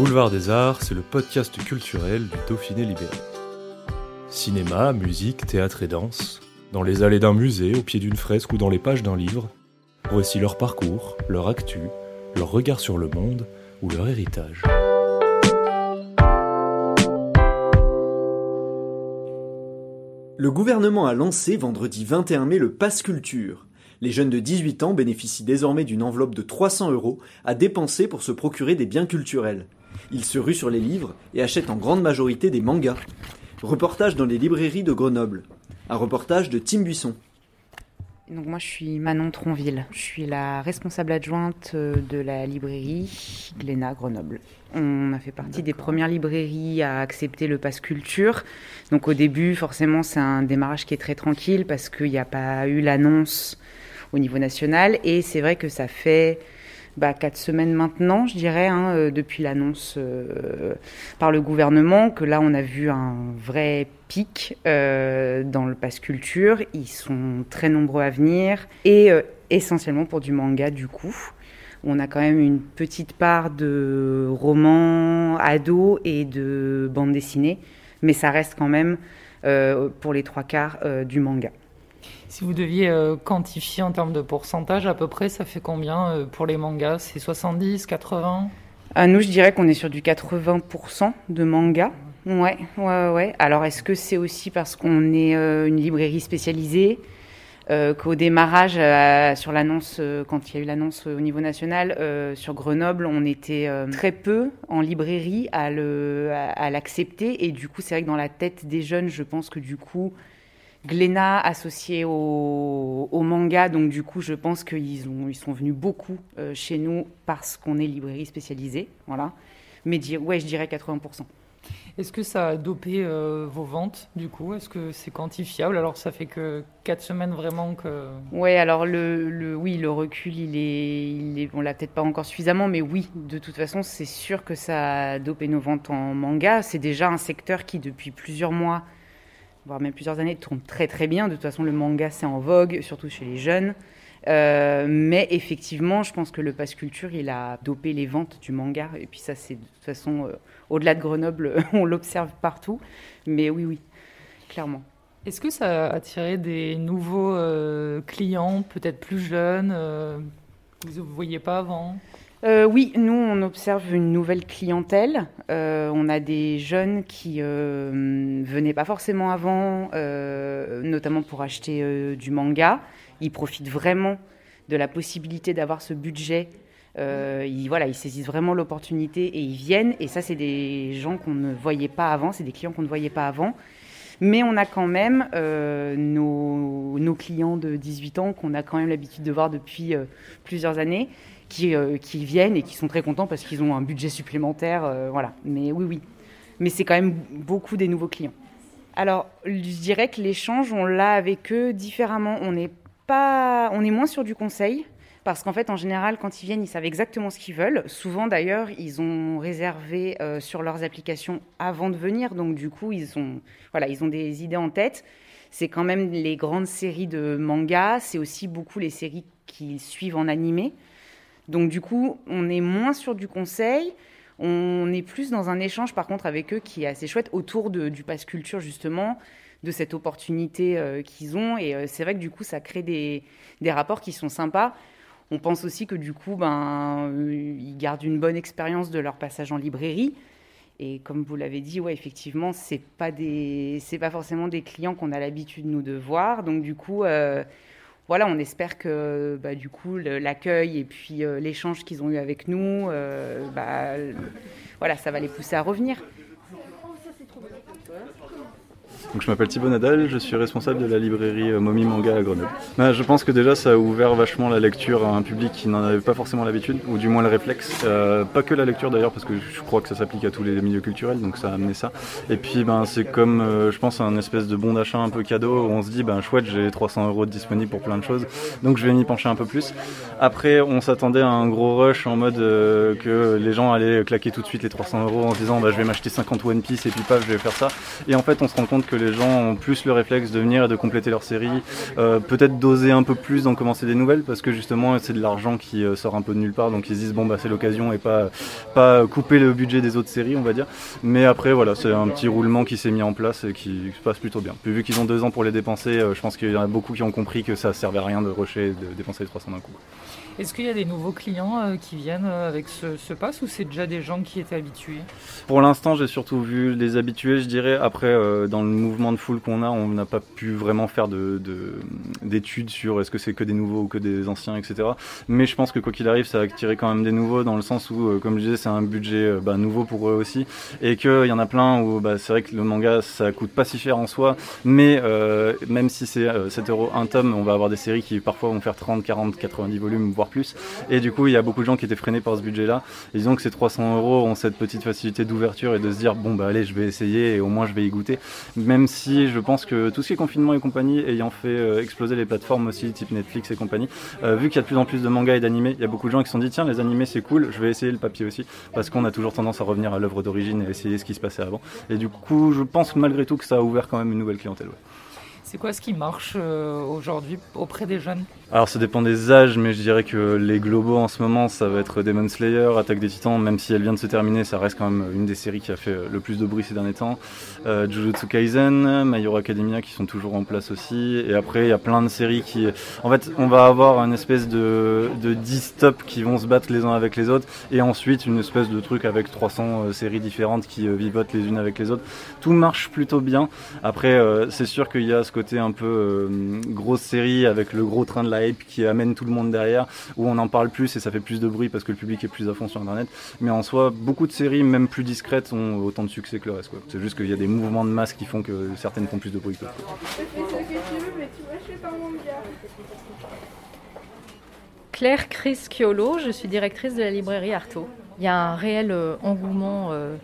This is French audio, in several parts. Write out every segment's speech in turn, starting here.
Boulevard des Arts, c'est le podcast culturel du Dauphiné libéré. Cinéma, musique, théâtre et danse, dans les allées d'un musée, au pied d'une fresque ou dans les pages d'un livre, voici leur parcours, leur actu, leur regard sur le monde ou leur héritage. Le gouvernement a lancé vendredi 21 mai le Pass Culture. Les jeunes de 18 ans bénéficient désormais d'une enveloppe de 300 euros à dépenser pour se procurer des biens culturels. Ils se ruent sur les livres et achètent en grande majorité des mangas. Reportage dans les librairies de Grenoble. Un reportage de Tim Buisson. Donc moi je suis Manon Tronville, je suis la responsable adjointe euh, de la librairie Glénat Grenoble. On a fait partie des premières librairies à accepter le pass culture. Donc au début forcément c'est un démarrage qui est très tranquille parce qu'il n'y a pas eu l'annonce au niveau national et c'est vrai que ça fait bah, quatre semaines maintenant, je dirais, hein, euh, depuis l'annonce euh, par le gouvernement, que là on a vu un vrai pic euh, dans le pass culture. Ils sont très nombreux à venir et essentiellement pour du manga du coup. On a quand même une petite part de romans ados et de bandes dessinées, mais ça reste quand même pour les trois quarts du manga. Si vous deviez euh, quantifier en termes de pourcentage, à peu près, ça fait combien euh, pour les mangas? C'est 70, 80 à Nous, je dirais qu'on est sur du 80% de mangas. Ouais, ouais, ouais. Alors, est-ce que c'est aussi parce qu'on est euh, une librairie spécialisée qu'au démarrage, sur l'annonce, quand il y a eu l'annonce au niveau national, sur Grenoble, on était très peu en librairie à l'accepter. Et du coup, c'est vrai que dans la tête des jeunes, je pense que du coup, Glénat associé au, manga, donc du coup je pense qu'ils ils sont venus beaucoup euh, chez nous parce qu'on est librairie spécialisée, voilà. Mais ouais, je dirais 80%. Est-ce que ça a dopé euh, vos ventes du coup? Est-ce que c'est quantifiable? Alors ça fait que 4 semaines vraiment que... Ouais, alors le, oui, le recul, il est, il est on l'a peut-être pas encore suffisamment, mais oui, de toute façon, c'est sûr que ça a dopé nos ventes en manga. C'est déjà un secteur qui depuis plusieurs mois voire même plusieurs années, tourne très très bien. De toute façon, le manga, c'est en vogue, surtout chez les jeunes. Euh, mais effectivement, je pense que le pass culture, il a dopé les ventes du manga. Et puis ça, c'est de toute façon, euh, au-delà de Grenoble, on l'observe partout. Mais oui, oui, clairement. Est-ce que ça a attiré des nouveaux euh, clients, peut-être plus jeunes, que vous ne voyiez pas avant? Euh, oui, nous, on observe une nouvelle clientèle. Euh, on a des jeunes qui euh, venaient pas forcément avant, euh, notamment pour acheter du manga. Ils profitent vraiment de la possibilité d'avoir ce budget. ils, voilà, ils saisissent vraiment l'opportunité et ils viennent. Et ça, c'est des gens qu'on ne voyait pas avant, c'est des clients qu'on ne voyait pas avant. Mais on a quand même nos, nos, clients de 18 ans qu'on a quand même l'habitude de voir depuis plusieurs années euh, qui, viennent et qui sont très contents parce qu'ils ont un budget supplémentaire. Euh, voilà. Mais oui, oui. Mais c'est quand même beaucoup des nouveaux clients. Alors, je dirais que l'échange, on l'a avec eux différemment. On n'est pas, on est moins sur du conseil. Parce qu'en fait, en général, quand ils viennent, ils savent exactement ce qu'ils veulent. Souvent, d'ailleurs, ils ont réservé euh, sur leurs applications avant de venir. Donc, du coup, ils ont, voilà, ils ont des idées en tête. C'est quand même les grandes séries de manga. C'est aussi beaucoup les séries qu'ils suivent en animé. Donc du coup, on est moins sur du conseil, on est plus dans un échange par contre avec eux qui est assez chouette autour du pass culture justement, de cette opportunité euh, qu'ils ont. Et euh, c'est vrai que du coup, ça crée des, rapports qui sont sympas. On pense aussi que du coup, ben, euh, ils gardent une bonne expérience de leur passage en librairie. Et comme vous l'avez dit, ouais, effectivement, c'est pas pas forcément des clients qu'on a l'habitude nous de voir. Donc du coup, voilà, on espère que bah, du coup l'accueil et puis euh, l'échange qu'ils ont eu avec nous, euh, bah, voilà, ça va les pousser à revenir. Donc, je m'appelle Thibaut Nadal, je suis responsable de la librairie euh, Momi Manga à Grenoble. Bah, je pense que déjà ça a ouvert vachement la lecture à un public qui n'en avait pas forcément l'habitude, ou du moins le réflexe. Euh, pas que la lecture d'ailleurs, parce que je crois que ça s'applique à tous les milieux culturels, donc ça a amené ça. Et puis ben, c'est comme, euh, je pense, un espèce de bon d'achat un peu cadeau, où on se dit, ben chouette, j'ai 300 euros disponibles pour plein de choses, donc je vais m'y pencher un peu plus. Après, on s'attendait à un gros rush en mode que les gens allaient claquer tout de suite les 300 euros en se disant, bah, je vais m'acheter 50 One Piece et puis paf, je vais faire ça. Et en fait, on se rend compte que les gens ont plus le réflexe de venir et de compléter leur série, euh, peut-être d'oser un peu plus d'en commencer des nouvelles parce que justement c'est de l'argent qui euh, sort un peu de nulle part, donc ils se disent bon bah c'est l'occasion et pas pas couper le budget des autres séries, on va dire. Mais après voilà, c'est un petit roulement qui s'est mis en place et qui se passe plutôt bien. Puis vu qu'ils ont deux ans pour les dépenser, euh, je pense qu'il y en a beaucoup qui ont compris que ça servait à rien de rusher et de dépenser les 300 d'un coup. Est-ce qu'il y a des nouveaux clients euh, qui viennent euh, avec ce, ce pass ou c'est déjà des gens qui étaient habitués? Pour l'instant, j'ai surtout vu des habitués, je dirais. Après, euh, dans le mouvement de foule qu'on a, on n'a pas pu vraiment faire d'études de, sur est-ce que c'est que des nouveaux ou que des anciens, etc. Mais je pense que quoi qu'il arrive, ça a attiré quand même des nouveaux dans le sens où, comme je disais, c'est un budget bah, nouveau pour eux aussi. Et qu'il y en a plein où bah, c'est vrai que le manga, ça coûte pas si cher en soi. Mais même si c'est 7 euros un tome, on va avoir des séries qui parfois vont faire 30, 40, 90 volumes, voire plus. Et du coup, il y a beaucoup de gens qui étaient freinés par ce budget-là. Disons que ces 300 euros ont cette petite facilité d'ouverture et de se dire bon bah allez, je vais essayer et au moins je vais y goûter. Même si je pense que tout ce qui est confinement et compagnie, ayant fait euh, exploser les plateformes aussi, type Netflix et compagnie, euh, vu qu'il y a de plus en plus de mangas et d'animés, il y a beaucoup de gens qui se sont dit tiens les animés c'est cool, je vais essayer le papier aussi parce qu'on a toujours tendance à revenir à l'œuvre d'origine et essayer ce qui se passait avant. Et du coup, je pense malgré tout que ça a ouvert quand même une nouvelle clientèle. C'est quoi ce qui marche euh, aujourd'hui auprès des jeunes? Alors ça dépend des âges, mais je dirais que les globaux en ce moment, ça va être Demon Slayer, Attaque des Titans, même si elle vient de se terminer, ça reste quand même une des séries qui a fait le plus de bruit ces derniers temps. Euh, Jujutsu Kaisen, My Hero Academia qui sont toujours en place aussi. Et après, il y a plein de séries qui... En fait, on va avoir une espèce de, de 10 tops qui vont se battre les uns avec les autres, et ensuite une espèce de truc avec 300 euh, séries différentes qui euh, vivotent les unes avec les autres. Tout marche plutôt bien. Après, euh, c'est sûr qu'il y a ce côté un peu grosse série avec le gros train de la qui amène tout le monde derrière, où on en parle plus et ça fait plus de bruit parce que le public est plus à fond sur Internet. Mais en soi, beaucoup de séries, même plus discrètes, ont autant de succès que le reste. C'est juste qu'il y a des mouvements de masse qui font que certaines font plus de bruit que d'autres. Claire Chris Chiolo, je suis directrice de la librairie Artaud. Il y a un réel euh, engouement, euh,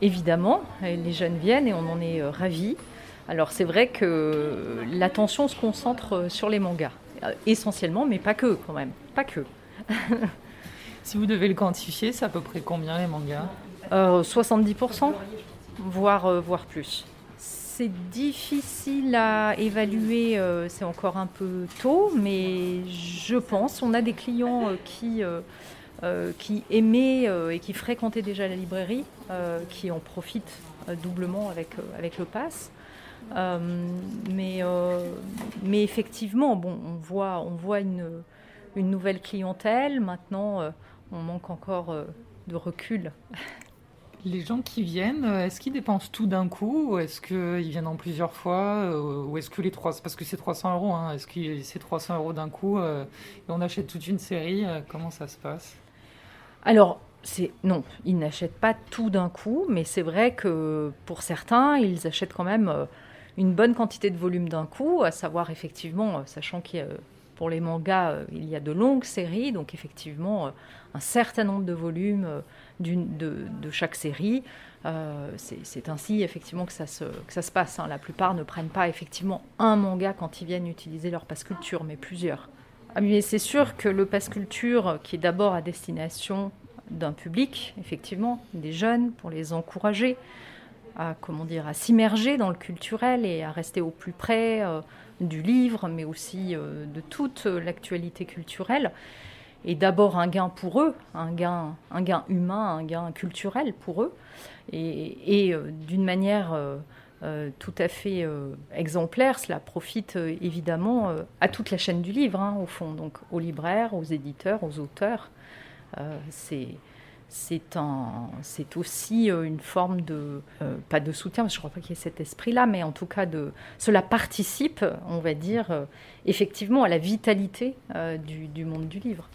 évidemment. Les jeunes viennent et on en est euh, ravis. Alors c'est vrai que l'attention se concentre sur les mangas. Euh, essentiellement, mais pas que quand même. Pas que. si vous devez le quantifier, c'est à peu près combien les mangas 70%, euh, voire, euh, voire plus. C'est difficile à évaluer, c'est encore un peu tôt, mais je pense, on a des clients qui, qui aimaient et qui fréquentaient déjà la librairie, qui en profitent doublement avec, avec le pass. Euh, mais, euh, mais effectivement, bon, on voit, on voit une, une nouvelle clientèle. Maintenant, euh, on manque encore de recul. Les gens qui viennent, est-ce qu'ils dépensent tout d'un coup ou est-ce qu'ils viennent en plusieurs fois Ou est-ce que les trois, parce que c'est 300 euros, hein, est-ce que c'est 300 euros d'un coup et on achète toute une série Comment ça se passe? Alors, c'est non, ils n'achètent pas tout d'un coup, mais c'est vrai que pour certains, ils achètent quand même une bonne quantité de volume d'un coup, à savoir effectivement, euh, sachant qu'il y a, pour les mangas, euh, il y a de longues séries, donc effectivement euh, un certain nombre de volumes de, de, chaque série. c'est ainsi effectivement que ça se, que ça se passe. Hein. La plupart ne prennent pas effectivement un manga quand ils viennent utiliser leur passe culture, mais plusieurs. Ah, mais c'est sûr que le passe culture, qui est d'abord à destination d'un public, effectivement, des jeunes, pour les encourager, à comment dire à s'immerger dans le culturel et à rester au plus près euh, du livre, mais aussi euh, de toute l'actualité culturelle. Et d'abord un gain pour eux, un gain, un gain humain, un gain culturel pour eux, et, euh, d'une manière tout à fait exemplaire, cela profite évidemment à toute la chaîne du livre, hein, au fond, donc aux libraires, aux éditeurs, aux auteurs. c'est c'est aussi euh, une forme de, euh, pas de soutien, parce que je ne crois pas qu'il y ait cet esprit-là, mais en tout cas, de, cela participe, on va dire, euh, effectivement à la vitalité du monde du livre.